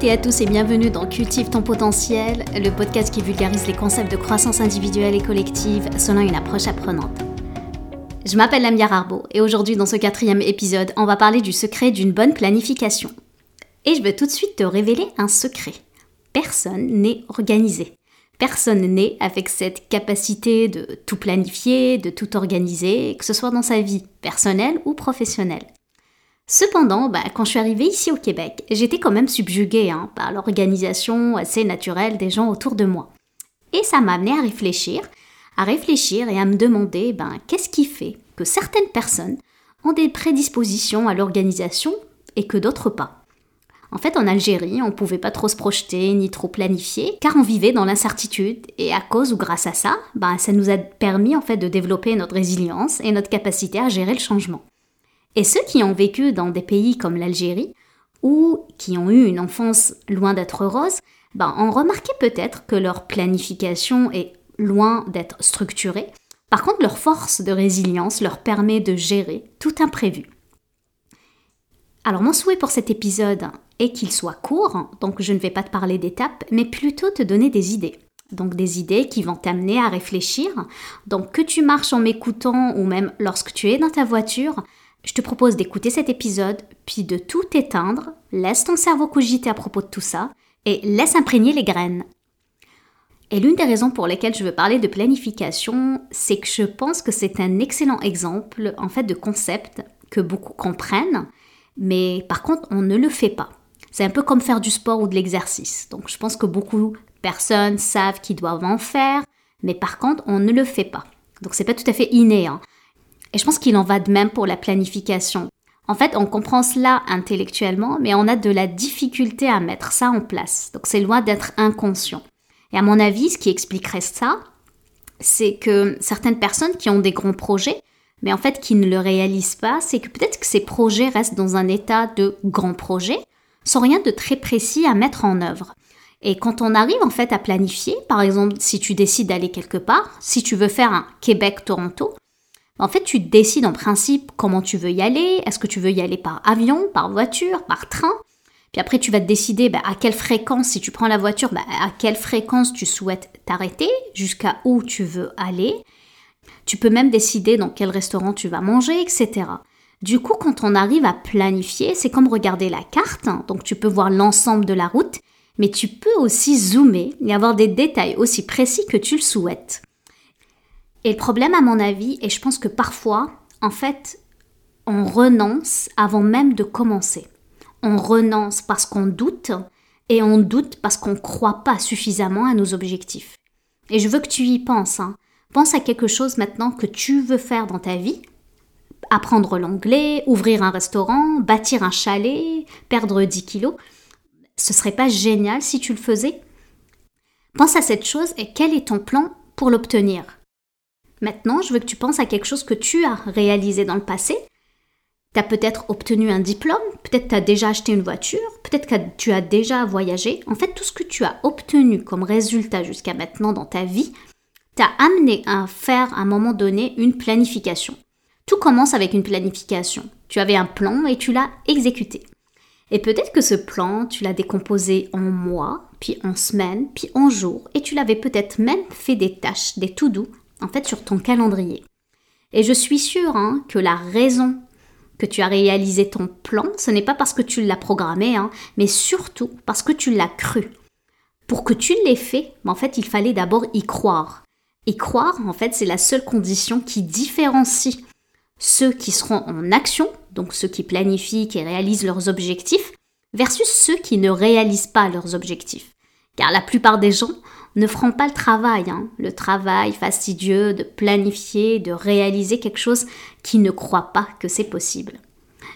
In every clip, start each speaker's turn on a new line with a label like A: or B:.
A: Et à tous et bienvenue dans Cultive ton potentiel, le podcast qui vulgarise les concepts de croissance individuelle et collective selon une approche apprenante. Je m'appelle Lamia Arbo et aujourd'hui dans ce quatrième épisode, on va parler du secret d'une bonne planification. Et je vais tout de suite te révéler un secret. Personne n'est organisé. Personne n'est avec cette capacité de tout planifier, de tout organiser, que ce soit dans sa vie personnelle ou professionnelle. Cependant, bah, quand je suis arrivée ici au Québec, j'étais quand même subjuguée hein, par l'organisation assez naturelle des gens autour de moi. Et ça m'a amené à réfléchir, à réfléchir et à me demander ben, qu'est-ce qui fait que certaines personnes ont des prédispositions à l'organisation et que d'autres pas? En fait, en Algérie, on ne pouvait pas trop se projeter ni trop planifier, car on vivait dans l'incertitude, et à cause ou grâce à ça, ben, ça nous a permis en fait de développer notre résilience et notre capacité à gérer le changement. Et ceux qui ont vécu dans des pays comme l'Algérie, ou qui ont eu une enfance loin d'être rose, ben, ont remarqué peut-être que leur planification est loin d'être structurée. Par contre, leur force de résilience leur permet de gérer tout imprévu. Alors mon souhait pour cet épisode est qu'il soit court, donc je ne vais pas te parler d'étapes, mais plutôt te donner des idées. Donc des idées qui vont t'amener à réfléchir. Donc que tu marches en m'écoutant ou même lorsque tu es dans ta voiture, je te propose d'écouter cet épisode, puis de tout éteindre, laisse ton cerveau cogiter à propos de tout ça, et laisse imprégner les graines. Et l'une des raisons pour lesquelles je veux parler de planification, c'est que je pense que c'est un excellent exemple en fait de concept que beaucoup comprennent, mais par contre on ne le fait pas. C'est un peu comme faire du sport ou de l'exercice. Donc je pense que beaucoup de personnes savent qu'ils doivent en faire, mais par contre on ne le fait pas. Donc c'est pas tout à fait inné. Hein. Et je pense qu'il en va de même pour la planification. En fait, on comprend cela intellectuellement, mais on a de la difficulté à mettre ça en place. Donc c'est loin d'être inconscient. Et à mon avis, ce qui expliquerait ça, c'est que certaines personnes qui ont des grands projets, mais en fait qui ne le réalisent pas, c'est que peut-être que ces projets restent dans un état de grand projet, sans rien de très précis à mettre en œuvre. Et quand on arrive en fait à planifier, par exemple si tu décides d'aller quelque part, si tu veux faire un Québec-Toronto, en fait, tu décides en principe comment tu veux y aller. Est-ce que tu veux y aller par avion, par voiture, par train? Puis après, tu vas te décider bah, à quelle fréquence, si tu prends la voiture, bah, à quelle fréquence tu souhaites t'arrêter, jusqu'à où tu veux aller. Tu peux même décider dans quel restaurant tu vas manger, etc. Du coup, quand on arrive à planifier, c'est comme regarder la carte. Hein. Donc, tu peux voir l'ensemble de la route, mais tu peux aussi zoomer et avoir des détails aussi précis que tu le souhaites. Et le problème, à mon avis, et je pense que parfois, en fait, on renonce avant même de commencer. On renonce parce qu'on doute et on doute parce qu'on ne croit pas suffisamment à nos objectifs. Et je veux que tu y penses. Hein. Pense à quelque chose maintenant que tu veux faire dans ta vie. Apprendre l'anglais, ouvrir un restaurant, bâtir un chalet, perdre 10 kilos. Ce serait pas génial si tu le faisais? Pense à cette chose et quel est ton plan pour l'obtenir? Maintenant, je veux que tu penses à quelque chose que tu as réalisé dans le passé. Tu as peut-être obtenu un diplôme, peut-être tu as déjà acheté une voiture, peut-être que tu as déjà voyagé. En fait, tout ce que tu as obtenu comme résultat jusqu'à maintenant dans ta vie t'a amené à faire à un moment donné une planification. Tout commence avec une planification. Tu avais un plan et tu l'as exécuté. Et peut-être que ce plan, tu l'as décomposé en mois, puis en semaines, puis en jours, et tu l'avais peut-être même fait des tâches, des to-do en fait sur ton calendrier. Et je suis sûre hein, que la raison que tu as réalisé ton plan, ce n'est pas parce que tu l'as programmé, hein, mais surtout parce que tu l'as cru. Pour que tu l'aies fait, en fait, il fallait d'abord y croire. Y croire, en fait, c'est la seule condition qui différencie ceux qui seront en action, donc ceux qui planifient, qui réalisent leurs objectifs, versus ceux qui ne réalisent pas leurs objectifs. Car la plupart des gens ne feront pas le travail, hein. le travail fastidieux de planifier, de réaliser quelque chose qui ne croit pas que c'est possible.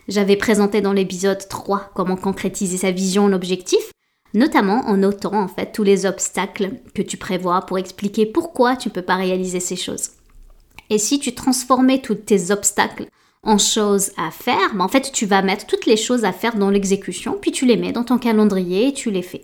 A: J'avais présenté dans l'épisode 3 comment concrétiser sa vision, l'objectif, notamment en notant en fait tous les obstacles que tu prévois pour expliquer pourquoi tu ne peux pas réaliser ces choses. Et si tu transformais tous tes obstacles en choses à faire, ben, en fait tu vas mettre toutes les choses à faire dans l'exécution, puis tu les mets dans ton calendrier et tu les fais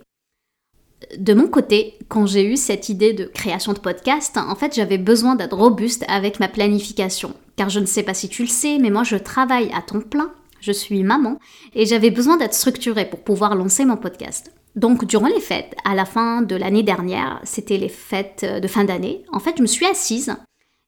A: de mon côté, quand j'ai eu cette idée de création de podcast, en fait, j'avais besoin d'être robuste avec ma planification. Car je ne sais pas si tu le sais, mais moi, je travaille à temps plein Je suis maman et j'avais besoin d'être structurée pour pouvoir lancer mon podcast. Donc, durant les fêtes, à la fin de l'année dernière, c'était les fêtes de fin d'année, en fait, je me suis assise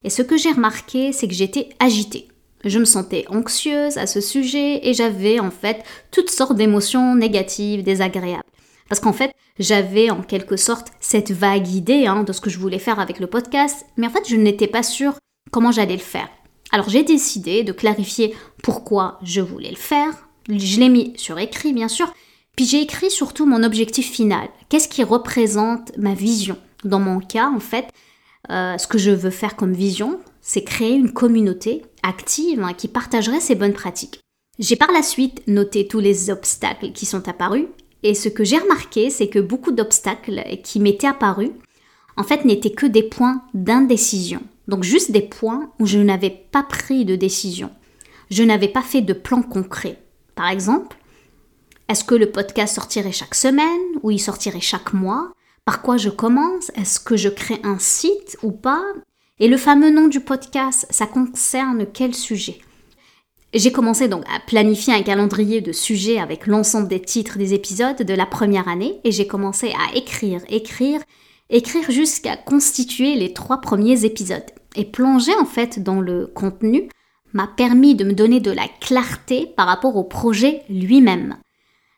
A: et ce que j'ai remarqué, c'est que j'étais agitée. Je me sentais anxieuse à ce sujet et j'avais en fait toutes sortes d'émotions négatives, désagréables. Parce qu'en fait, j'avais en quelque sorte cette vague idée hein, de ce que je voulais faire avec le podcast, mais en fait, je n'étais pas sûre comment j'allais le faire. Alors j'ai décidé de clarifier pourquoi je voulais le faire. Je l'ai mis sur écrit, bien sûr. Puis j'ai écrit surtout mon objectif final. Qu'est-ce qui représente ma vision? Dans mon cas, en fait, euh, ce que je veux faire comme vision, c'est créer une communauté active hein, qui partagerait ces bonnes pratiques. J'ai par la suite noté tous les obstacles qui sont apparus et ce que j'ai remarqué, c'est que beaucoup d'obstacles qui m'étaient apparus, en fait, n'étaient que des points d'indécision. Donc juste des points où je n'avais pas pris de décision. Je n'avais pas fait de plan concret. Par exemple, est-ce que le podcast sortirait chaque semaine ou il sortirait chaque mois? Par quoi je commence? Est-ce que je crée un site ou pas? Et le fameux nom du podcast, ça concerne quel sujet? J'ai commencé donc à planifier un calendrier de sujets avec l'ensemble des titres des épisodes de la première année et j'ai commencé à écrire, écrire, écrire jusqu'à constituer les trois premiers épisodes. Et plonger en fait dans le contenu m'a permis de me donner de la clarté par rapport au projet lui-même.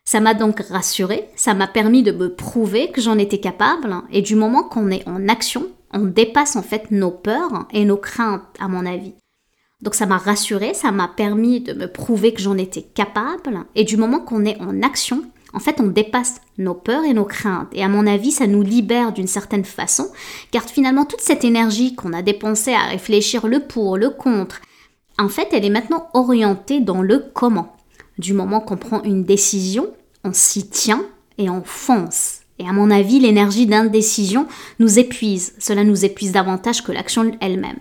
A: Ça m'a donc rassuré, ça m'a permis de me prouver que j'en étais capable et du moment qu'on est en action, on dépasse en fait nos peurs et nos craintes à mon avis. Donc ça m'a rassuré, ça m'a permis de me prouver que j'en étais capable. Et du moment qu'on est en action, en fait, on dépasse nos peurs et nos craintes. Et à mon avis, ça nous libère d'une certaine façon, car finalement, toute cette énergie qu'on a dépensée à réfléchir le pour, le contre, en fait, elle est maintenant orientée dans le comment. Du moment qu'on prend une décision, on s'y tient et on fonce. Et à mon avis, l'énergie d'indécision nous épuise. Cela nous épuise davantage que l'action elle-même.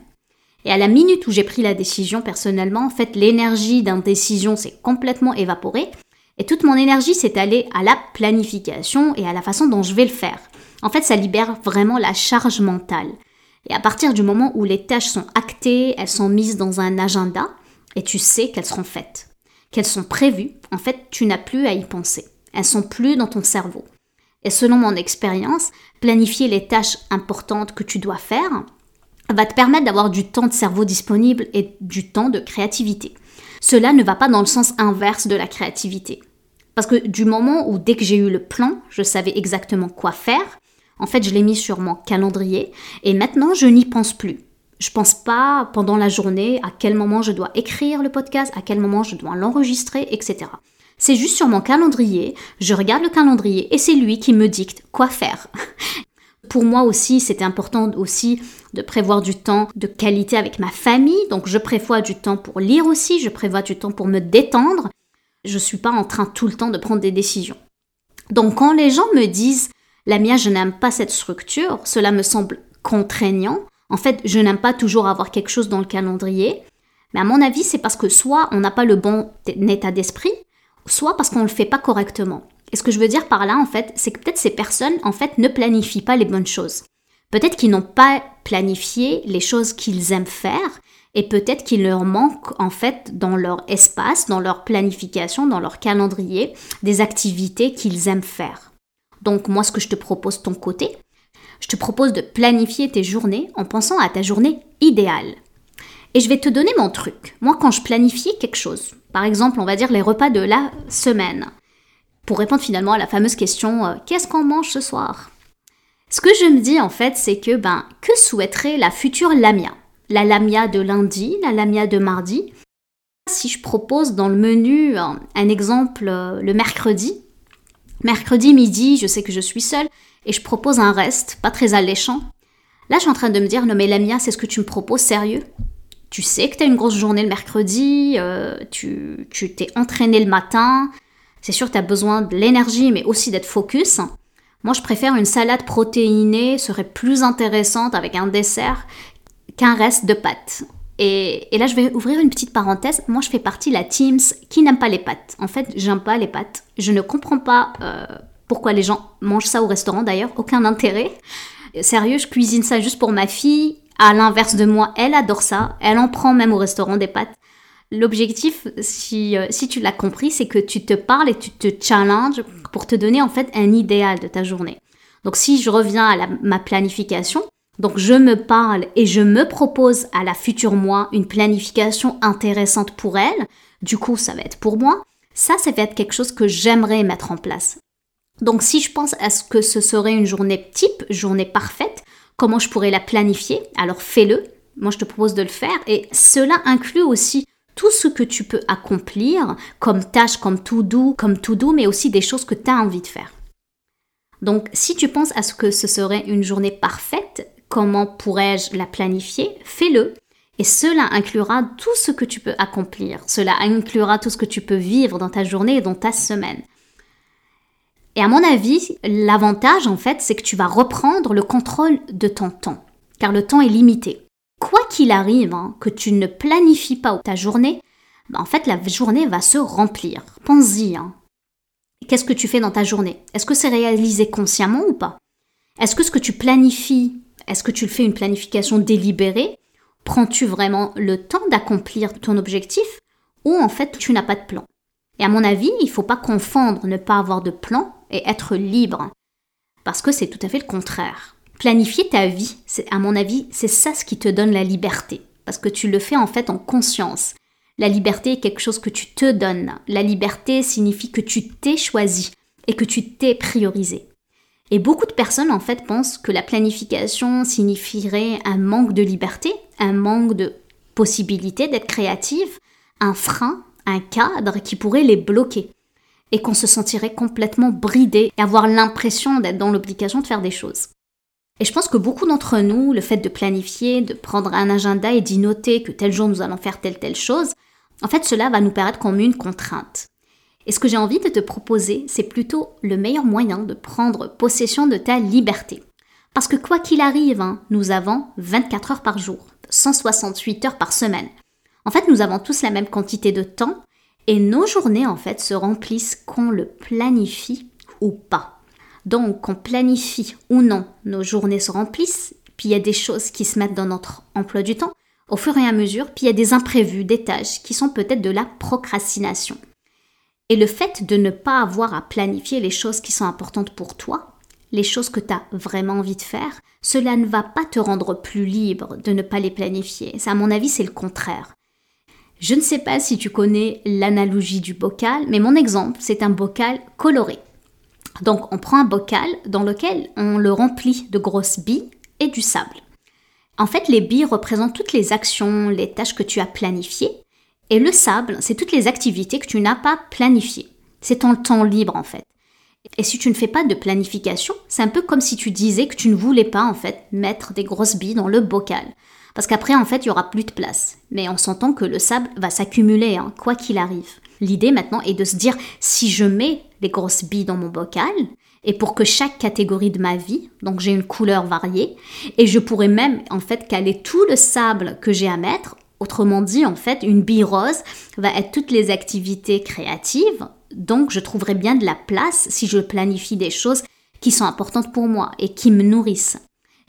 A: Et à la minute où j'ai pris la décision, personnellement, en fait, l'énergie d'indécision s'est complètement évaporée. Et toute mon énergie s'est allée à la planification et à la façon dont je vais le faire. En fait, ça libère vraiment la charge mentale. Et à partir du moment où les tâches sont actées, elles sont mises dans un agenda, et tu sais qu'elles seront faites, qu'elles sont prévues, en fait, tu n'as plus à y penser. Elles sont plus dans ton cerveau. Et selon mon expérience, planifier les tâches importantes que tu dois faire, va te permettre d'avoir du temps de cerveau disponible et du temps de créativité. Cela ne va pas dans le sens inverse de la créativité. Parce que du moment où dès que j'ai eu le plan, je savais exactement quoi faire, en fait je l'ai mis sur mon calendrier et maintenant je n'y pense plus. Je pense pas pendant la journée à quel moment je dois écrire le podcast, à quel moment je dois l'enregistrer, etc. C'est juste sur mon calendrier, je regarde le calendrier et c'est lui qui me dicte quoi faire. Pour moi aussi, c'était important aussi de prévoir du temps de qualité avec ma famille. Donc, je prévois du temps pour lire aussi, je prévois du temps pour me détendre. Je ne suis pas en train tout le temps de prendre des décisions. Donc, quand les gens me disent, Lamia, je n'aime pas cette structure, cela me semble contraignant. En fait, je n'aime pas toujours avoir quelque chose dans le calendrier. Mais à mon avis, c'est parce que soit on n'a pas le bon état d'esprit, soit parce qu'on ne le fait pas correctement. Et ce que je veux dire par là, en fait, c'est que peut-être ces personnes, en fait, ne planifient pas les bonnes choses. Peut-être qu'ils n'ont pas planifié les choses qu'ils aiment faire, et peut-être qu'il leur manque, en fait, dans leur espace, dans leur planification, dans leur calendrier, des activités qu'ils aiment faire. Donc, moi, ce que je te propose ton côté, je te propose de planifier tes journées en pensant à ta journée idéale. Et je vais te donner mon truc. Moi, quand je planifie quelque chose, par exemple, on va dire les repas de la semaine, pour répondre finalement à la fameuse question euh, qu'est-ce qu'on mange ce soir? Ce que je me dis en fait, c'est que ben que souhaiterait la future Lamia? La Lamia de lundi, la Lamia de mardi? Si je propose dans le menu un, exemple euh, le mercredi, mercredi midi, je sais que je suis seule et je propose un reste pas très alléchant. Là, je suis en train de me dire non mais Lamia, c'est ce que tu me proposes sérieux? Tu sais que tu as une grosse journée le mercredi, euh, tu t'es entraîné le matin, c'est sûr tu as besoin de l'énergie, mais aussi d'être focus. Moi, je préfère une salade protéinée, serait plus intéressante avec un dessert qu'un reste de pâtes. Et, là, je vais ouvrir une petite parenthèse. Moi, je fais partie de la Teams qui n'aime pas les pâtes. En fait, j'aime pas les pâtes. Je ne comprends pas euh, pourquoi les gens mangent ça au restaurant d'ailleurs. Aucun intérêt. Sérieux, je cuisine ça juste pour ma fille. À l'inverse de moi, elle adore ça. Elle en prend même au restaurant des pâtes. L'objectif, si, euh, si tu l'as compris, c'est que tu te parles et tu te challenges pour te donner en fait un idéal de ta journée. Donc si je reviens à ma planification, donc je me parle et je me propose à la future moi une planification intéressante pour elle, du coup ça va être pour moi, ça, ça va être quelque chose que j'aimerais mettre en place. Donc si je pense à ce que ce serait une journée type, journée parfaite, comment je pourrais la planifier? Alors fais-le, moi je te propose de le faire. Et cela inclut aussi tout ce que tu peux accomplir comme tâche, comme tout doux, comme tout doux, mais aussi des choses que tu as envie de faire. Donc si tu penses à ce que ce serait une journée parfaite, comment pourrais-je la planifier? Fais-le. Et cela inclura tout ce que tu peux accomplir. Cela inclura tout ce que tu peux vivre dans ta journée et dans ta semaine. Et à mon avis, l'avantage, en fait, c'est que tu vas reprendre le contrôle de ton temps. Car le temps est limité. Quoi qu'il arrive, hein, que tu ne planifies pas ta journée, bah, en fait, la journée va se remplir. Pense-y. Hein. Qu'est-ce que tu fais dans ta journée? Est-ce que c'est réalisé consciemment ou pas? Est-ce que ce que tu planifies, est-ce que tu le fais une planification délibérée? Prends-tu vraiment le temps d'accomplir ton objectif ou en fait tu n'as pas de plan? Et à mon avis, il ne faut pas confondre ne pas avoir de plan et être libre. Parce que c'est tout à fait le contraire. Planifier ta vie, à mon avis, c'est ça ce qui te donne la liberté. Parce que tu le fais en fait en conscience. La liberté est quelque chose que tu te donnes. La liberté signifie que tu t'es choisi et que tu t'es priorisé. Et beaucoup de personnes en fait pensent que la planification signifierait un manque de liberté, un manque de possibilité d'être créative, un frein, un cadre qui pourrait les bloquer et qu'on se sentirait complètement bridé et avoir l'impression d'être dans l'obligation de faire des choses. Et je pense que beaucoup d'entre nous, le fait de planifier, de prendre un agenda et d'y noter que tel jour nous allons faire telle telle chose, en fait cela va nous paraître comme une contrainte. Et ce que j'ai envie de te proposer, c'est plutôt le meilleur moyen de prendre possession de ta liberté. Parce que quoi qu'il arrive, hein, nous avons 24 heures par jour, 168 heures par semaine. En fait, nous avons tous la même quantité de temps et nos journées, en fait, se remplissent qu'on le planifie ou pas. Donc, qu'on planifie ou non, nos journées se remplissent, puis il y a des choses qui se mettent dans notre emploi du temps au fur et à mesure, puis il y a des imprévus, des tâches qui sont peut-être de la procrastination. Et le fait de ne pas avoir à planifier les choses qui sont importantes pour toi, les choses que tu as vraiment envie de faire, cela ne va pas te rendre plus libre de ne pas les planifier. à mon avis, c'est le contraire. Je ne sais pas si tu connais l'analogie du bocal, mais mon exemple, c'est un bocal coloré. Donc on prend un bocal dans lequel on le remplit de grosses billes et du sable. En fait, les billes représentent toutes les actions, les tâches que tu as planifiées, et le sable, c'est toutes les activités que tu n'as pas planifiées. C'est ton temps libre en fait. Et si tu ne fais pas de planification, c'est un peu comme si tu disais que tu ne voulais pas en fait mettre des grosses billes dans le bocal. Parce qu'après en fait il y aura plus de place. Mais on s'entend que le sable va s'accumuler, hein, quoi qu'il arrive. L'idée maintenant est de se dire si je mets les grosses billes dans mon bocal, et pour que chaque catégorie de ma vie, donc j'ai une couleur variée, et je pourrais même en fait caler tout le sable que j'ai à mettre Autrement dit, en fait, une bille rose va être toutes les activités créatives, donc je trouverai bien de la place si je planifie des choses qui sont importantes pour moi et qui me nourrissent.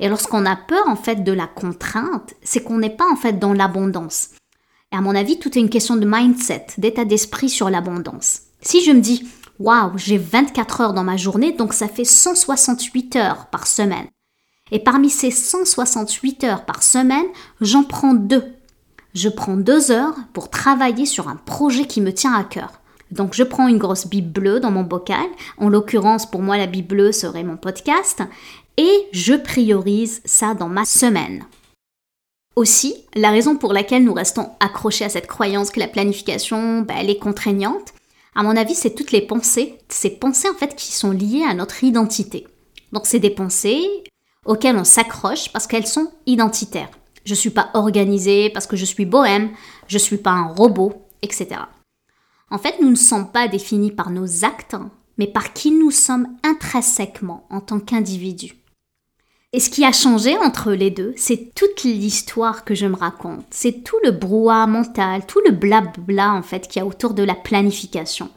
A: Et lorsqu'on a peur en fait de la contrainte, c'est qu'on n'est pas en fait dans l'abondance. Et à mon avis, tout est une question de mindset, d'état d'esprit sur l'abondance. Si je me dis, waouh, j'ai 24 heures dans ma journée, donc ça fait 168 heures par semaine. Et parmi ces 168 heures par semaine, j'en prends deux je prends deux heures pour travailler sur un projet qui me tient à cœur. Donc je prends une grosse bille bleue dans mon bocal, en l'occurrence pour moi la bille bleue serait mon podcast, et je priorise ça dans ma semaine. Aussi, la raison pour laquelle nous restons accrochés à cette croyance que la planification, ben, elle est contraignante, à mon avis, c'est toutes les pensées, ces pensées en fait qui sont liées à notre identité. Donc c'est des pensées auxquelles on s'accroche parce qu'elles sont identitaires je suis pas organisée parce que je suis bohème, je suis pas un robot, etc. En fait, nous ne sommes pas définis par nos actes, mais par qui nous sommes intrinsèquement en tant qu'individus. Et ce qui a changé entre les deux, c'est toute l'histoire que je me raconte, c'est tout le brouhaha mental, tout le blabla en fait qu'il y a autour de la planification.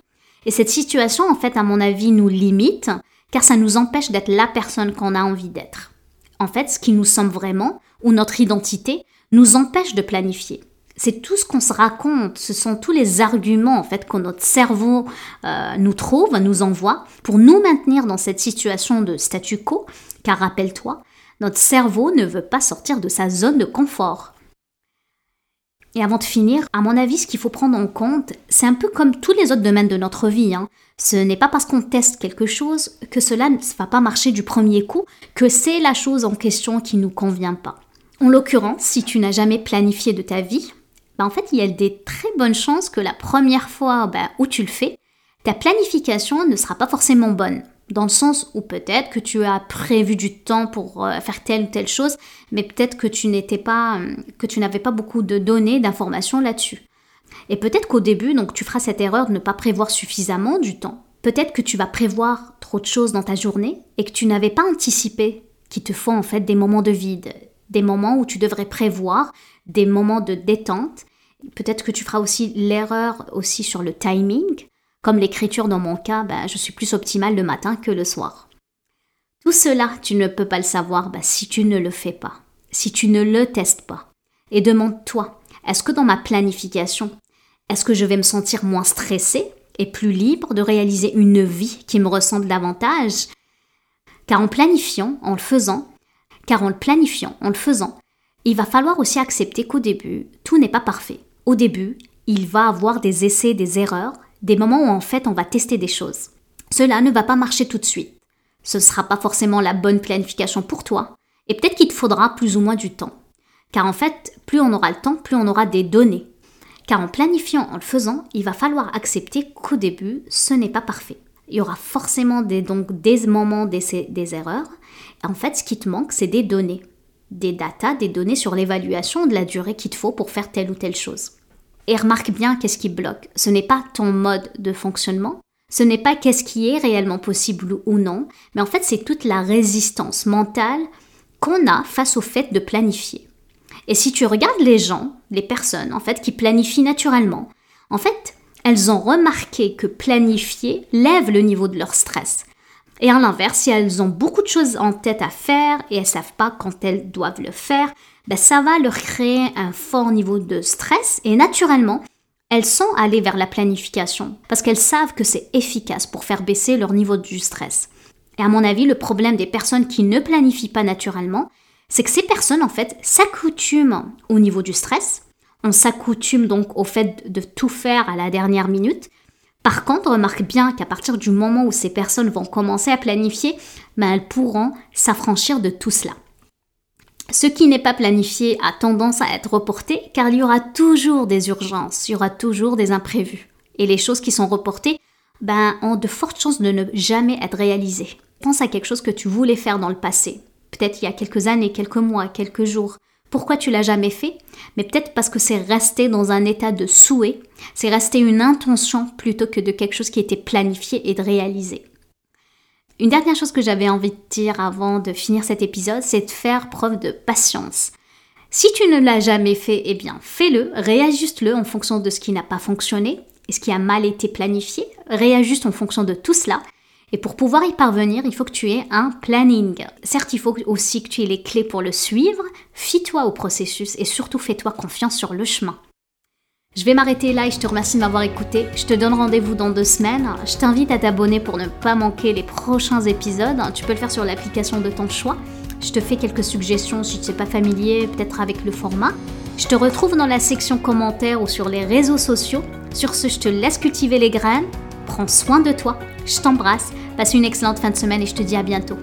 A: Et cette situation, en fait, à mon avis, nous limite, car ça nous empêche d'être la personne qu'on a envie d'être. En fait, ce qui nous sommes vraiment, ou notre identité, nous empêche de planifier. c'est tout ce qu'on se raconte, ce sont tous les arguments en fait que notre cerveau euh, nous trouve, nous envoie pour nous maintenir dans cette situation de statu quo, car rappelle-toi, notre cerveau ne veut pas sortir de sa zone de confort. Et avant de finir, à mon avis, ce qu'il faut prendre en compte, c'est un peu comme tous les autres domaines de notre vie. Hein. Ce n'est pas parce qu'on teste quelque chose que cela ne va pas marcher du premier coup, que c'est la chose en question qui ne nous convient pas. En l'occurrence, si tu n'as jamais planifié de ta vie, bah, en fait, il y a des très bonnes chances que la première fois bah, où tu le fais, ta planification ne sera pas forcément bonne. Dans le sens où peut-être que tu as prévu du temps pour euh, faire telle ou telle chose, mais peut-être que tu n'étais pas, euh, que tu n'avais pas beaucoup de données, d'informations là-dessus. Et peut-être qu'au début, donc tu feras cette erreur de ne pas prévoir suffisamment du temps. Peut-être que tu vas prévoir trop de choses dans ta journée et que tu n'avais pas anticipé qu'il te faut en fait des moments de vide, des moments où tu devrais prévoir, des moments de détente. Peut-être que tu feras aussi l'erreur aussi sur le timing. Comme l'écriture dans mon cas, ben, je suis plus optimale le matin que le soir. Tout cela, tu ne peux pas le savoir ben, si tu ne le fais pas, si tu ne le testes pas. Et demande-toi, est-ce que dans ma planification, est-ce que je vais me sentir moins stressée et plus libre de réaliser une vie qui me ressemble davantage? Car en planifiant, en le faisant, car en planifiant, en le faisant, il va falloir aussi accepter qu'au début, tout n'est pas parfait. Au début, il va avoir des essais, des erreurs, des moments où en fait on va tester des choses. Cela ne va pas marcher tout de suite. Ce ne sera pas forcément la bonne planification pour toi, et peut-être qu'il te faudra plus ou moins du temps. Car en fait, plus on aura le temps, plus on aura des données. Car en planifiant, en le faisant, il va falloir accepter qu'au début, ce n'est pas parfait. Il y aura forcément des, moments des erreurs, en fait, ce qui te manque, c'est des données. Des datas, des données sur l'évaluation de la durée qu'il te faut pour faire telle ou telle chose. Et remarque bien qu'est-ce qui bloque. Ce n'est pas ton mode de fonctionnement, ce n'est pas qu'est-ce qui est réellement possible ou non, mais en fait c'est toute la résistance mentale qu'on a face au fait de planifier. Et si tu regardes les gens, les personnes en fait qui planifient naturellement, en fait elles ont remarqué que planifier lève le niveau de leur stress. Et à l'inverse, si elles ont beaucoup de choses en tête à faire et elles savent pas quand elles doivent le faire, ben ça va leur créer un fort niveau de stress et naturellement, elles sont allées vers la planification parce qu'elles savent que c'est efficace pour faire baisser leur niveau du stress. Et à mon avis, le problème des personnes qui ne planifient pas naturellement, c'est que ces personnes en fait s'accoutument au niveau du stress. On s'accoutume donc au fait de tout faire à la dernière minute par contre, remarque bien qu'à partir du moment où ces personnes vont commencer à planifier, ben, elles pourront s'affranchir de tout cela. Ce qui n'est pas planifié a tendance à être reporté car il y aura toujours des urgences, il y aura toujours des imprévus. Et les choses qui sont reportées ben, ont de fortes chances de ne jamais être réalisées. Pense à quelque chose que tu voulais faire dans le passé, peut-être il y a quelques années, quelques mois, quelques jours. Pourquoi tu l'as jamais fait? Mais peut-être parce que c'est resté dans un état de souhait, c'est resté une intention plutôt que de quelque chose qui était planifié et de réalisé. Une dernière chose que j'avais envie de dire avant de finir cet épisode, c'est de faire preuve de patience. Si tu ne l'as jamais fait, eh bien fais-le, réajuste-le en fonction de ce qui n'a pas fonctionné et ce qui a mal été planifié, réajuste en fonction de tout cela et pour pouvoir y parvenir, il faut que tu aies un planning. Certes, il faut aussi que tu aies les clés pour le suivre. Fie-toi au processus et surtout fais-toi confiance sur le chemin. Je vais m'arrêter là et je te remercie de m'avoir écouté. Je te donne rendez-vous dans deux semaines. Je t'invite à t'abonner pour ne pas manquer les prochains épisodes. Tu peux le faire sur l'application de ton choix. Je te fais quelques suggestions si tu n'es pas familier, peut-être avec le format. Je te retrouve dans la section commentaires ou sur les réseaux sociaux. Sur ce, je te laisse cultiver les graines. Prends soin de toi. Je t'embrasse. Passe une excellente fin de semaine et je te dis à bientôt.